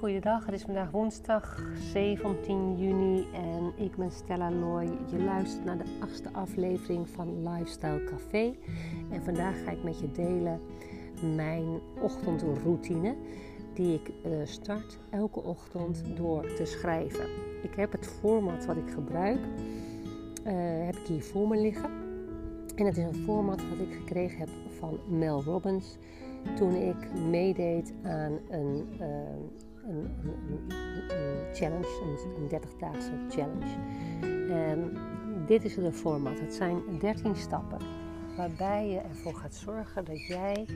goeiedag. Het is vandaag woensdag 17 juni en ik ben Stella Loy. Je luistert naar de achtste aflevering van Lifestyle Café. En vandaag ga ik met je delen mijn ochtendroutine die ik eh, start elke ochtend door te schrijven. Ik heb het format wat ik gebruik, uh, heb ik hier voor me liggen. En het is een format wat ik gekregen heb van Mel Robbins toen ik meedeed aan een, uh, een, challenge, een, 30-daagse challenge. En dit is het format. Het zijn 13 stappen waarbij je ervoor gaat zorgen dat jij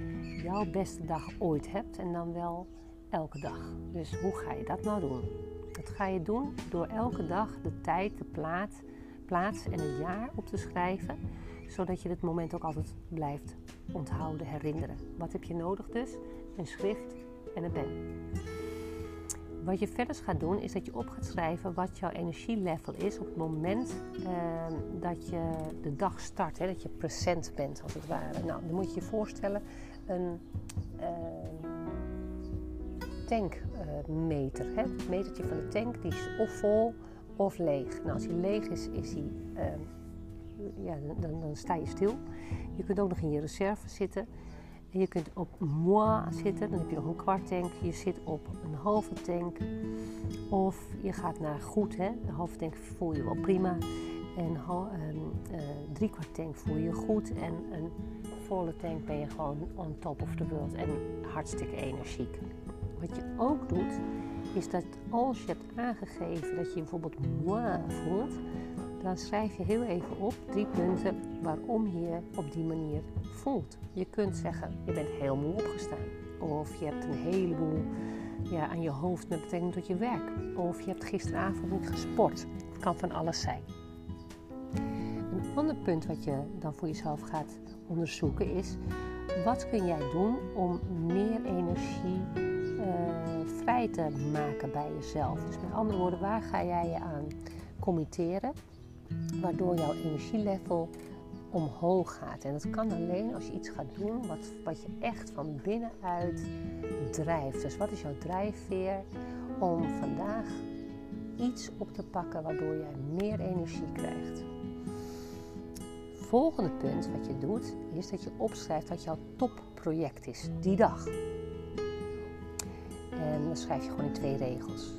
jouw beste dag ooit hebt en dan wel elke dag. Dus hoe ga je dat nou doen? Dat ga je doen door elke dag de tijd, de plaats, plaats en het jaar op te schrijven zodat je het moment ook altijd blijft onthouden, herinneren. Wat heb je nodig dus? Een schrift en een pen. Wat je verder gaat doen is dat je op gaat schrijven wat jouw energielevel is op het moment uh, dat je de dag start, hè, dat je present bent als het ware. Nou, dan moet je je voorstellen een uh, tankmeter. Uh, het metertje van de tank die is of vol of leeg. Nou, als hij leeg is, is hij ehm, ja, dan, dan, sta je stil. Je kunt ook nog in je reserve zitten. Je kunt op moi zitten, dan heb je nog een kwart tank. Je zit op een halve tank. Of je gaat naar goed, hè? een halve tank voel je wel prima. En een uh, drie kwart tank voel je goed. En een volle tank ben je gewoon on top of the world en hartstikke energiek. Wat je ook doet, is dat als je hebt aangegeven dat je bijvoorbeeld moi voelt, dan schrijf je heel even op drie punten waarom je je op die manier voelt. Je kunt zeggen, je bent heel moe opgestaan. Of je hebt een heleboel ja, aan je hoofd met betrekking tot je werk. Of je hebt gisteravond niet gesport. Het kan van alles zijn. Een ander punt wat je dan voor jezelf gaat onderzoeken is... wat kun jij doen om meer energie uh, vrij te maken bij jezelf? Dus met andere woorden, waar ga jij je aan committeren? Waardoor jouw energielevel omhoog gaat. En dat kan alleen als je iets gaat doen wat, wat je echt van binnenuit drijft. Dus wat is jouw drijfveer om vandaag iets op te pakken waardoor jij meer energie krijgt? Volgende punt wat je doet is dat je opschrijft wat jouw topproject is die dag. En dan schrijf je gewoon in twee regels.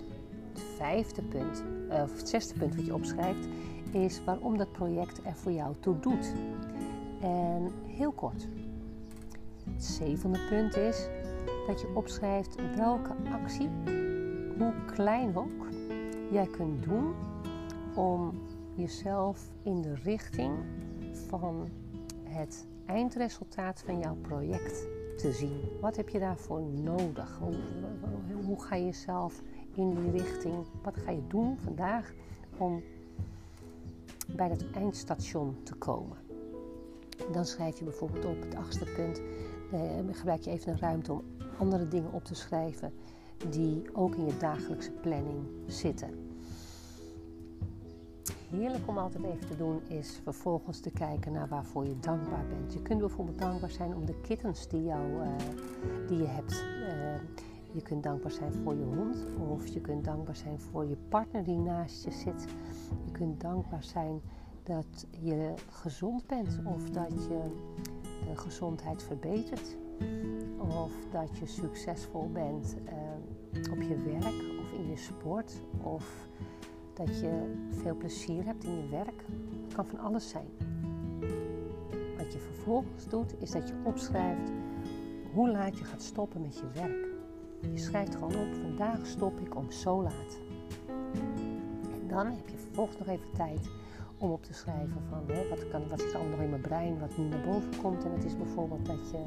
Het vijfde punt, eh, of het zesde punt wat je opschrijft is waarom dat project er voor jou toe doet. En heel kort. Het zevende punt is dat je opschrijft welke actie, hoe klein ook, jij kunt doen om jezelf in de richting van het eindresultaat van jouw project te zien. Wat heb je daarvoor nodig? Hoe, hoe ga je jezelf in die richting? Wat ga je doen vandaag om bij het eindstation te komen. Dan schrijf je bijvoorbeeld op het achtste punt, eh, gebruik je even een ruimte om andere dingen op te schrijven die ook in je dagelijkse planning zitten. Heerlijk om altijd even te doen is vervolgens te kijken naar waarvoor je dankbaar bent. Je kunt bijvoorbeeld dankbaar zijn om de kittens die, jou, uh, die je hebt. Uh, je kunt dankbaar zijn voor je hond of je kunt dankbaar zijn voor je partner die naast je zit. Je kunt dankbaar zijn dat je gezond bent of dat je gezondheid verbetert. Of dat je succesvol bent uh, op je werk of in je sport. Of dat je veel plezier hebt in je werk. Het kan van alles zijn. Wat je vervolgens doet is dat je opschrijft hoe laat je gaat stoppen met je werk. Je schrijft gewoon op, vandaag stop ik om zo laat. En dan heb je vervolgens nog even tijd om op te schrijven van wat, kan, wat zit er allemaal nog in mijn brein wat nu naar boven komt. En het is bijvoorbeeld dat je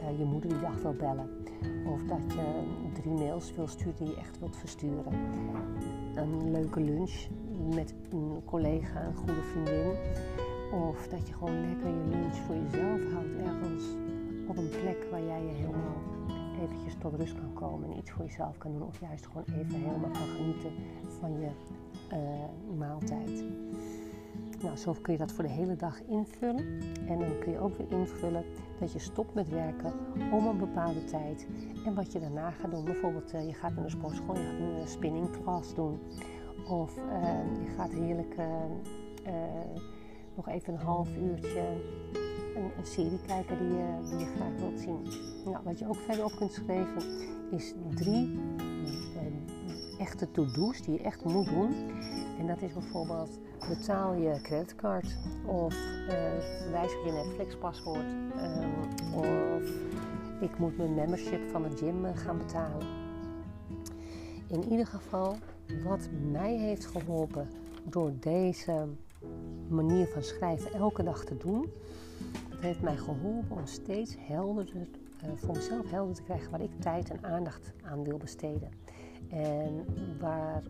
uh, je moeder die dag wil bellen. Of dat je drie mails wil sturen die je echt wilt versturen. Een leuke lunch met een collega, een goede vriendin. Of dat je gewoon lekker je lunch voor jezelf houdt ergens op een plek waar jij je helemaal eventjes tot rust kan komen en iets voor jezelf kan doen. Of juist gewoon even helemaal kan genieten van je uh, maaltijd. Nou, zo kun je dat voor de hele dag invullen. En dan kun je ook weer invullen dat je stopt met werken om een bepaalde tijd. En wat je daarna gaat doen. Bijvoorbeeld, uh, je gaat naar de sportschool, je gaat een uh, spinningklas doen. Of je gaat heerlijk nog even een half uurtje een, serie kijken die je, die je graag wilt zien. Nou, wat je ook verder op kunt schrijven is drie echte to-do's die je echt moet doen. En dat is bijvoorbeeld betaal je creditcard of uh, wijzig je Netflix paswoord um, of ik moet mijn membership van de gym eh, gaan betalen. In ieder geval, wat mij heeft geholpen door deze manier van schrijven elke dag te doen, heeft mij geholpen om steeds helderder, uh, voor mezelf helder te krijgen waar ik tijd en aandacht aan wil besteden. En waar,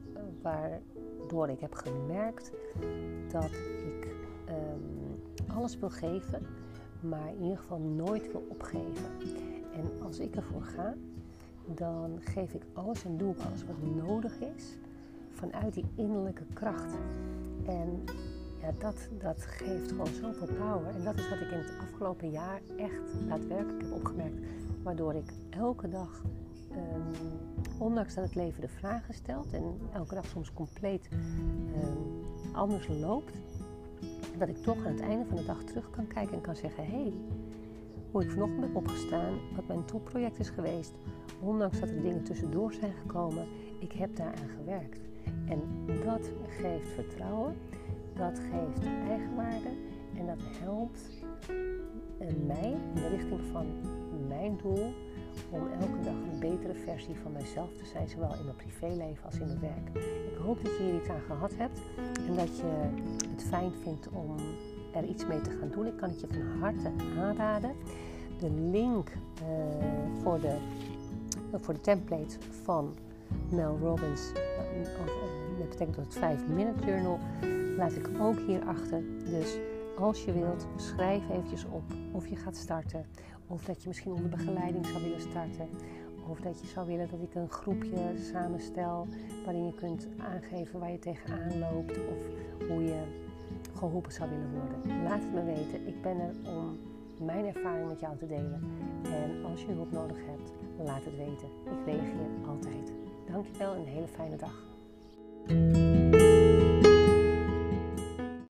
waardoor ik heb gemerkt dat ik um, alles wil geven, maar in ieder geval nooit wil opgeven. En als ik ervoor ga, dan geef ik alles en doe ik alles wat nodig is vanuit die innerlijke kracht. En ja, dat, dat geeft gewoon zoveel power. En dat is wat ik in het afgelopen jaar echt daadwerkelijk heb opgemerkt. Waardoor ik elke dag um, ondanks dat het leven de vragen stelt en elke dag soms compleet um, anders loopt, dat ik toch aan het einde van de dag terug kan kijken en kan zeggen: hé, hey, hoe ik vanochtend ben opgestaan, wat mijn topproject is geweest, ondanks dat er dingen tussendoor zijn gekomen, ik heb daaraan gewerkt. En dat geeft vertrouwen, dat geeft eigenwaarde en dat helpt eh, mij in de richting van mijn doel om elke dag een betere versie van mijzelf te zijn, zowel in mijn privéleven als in het werk. Ik hoop dat je hier iets aan gehad hebt en dat je het fijn vindt om er iets mee te gaan doen. Ik kan het je van harte aanraden. De link uh, voor, de, voor de template van Mel Robbins, uh, dat betekent dat het 5 Minute Journal, laat ik ook hier achter. Dus als je wilt, schrijf eventjes op of je gaat starten of dat je misschien onder begeleiding zou willen starten. Of dat je zou willen dat ik een groepje samenstel waarin je kunt aangeven waar je tegenaan loopt. Of hoe je geholpen zou willen worden. Laat het me weten. Ik ben er om mijn ervaring met jou te delen. En als je hulp nodig hebt, laat het weten. Ik reageer altijd. Dankjewel en een hele fijne dag.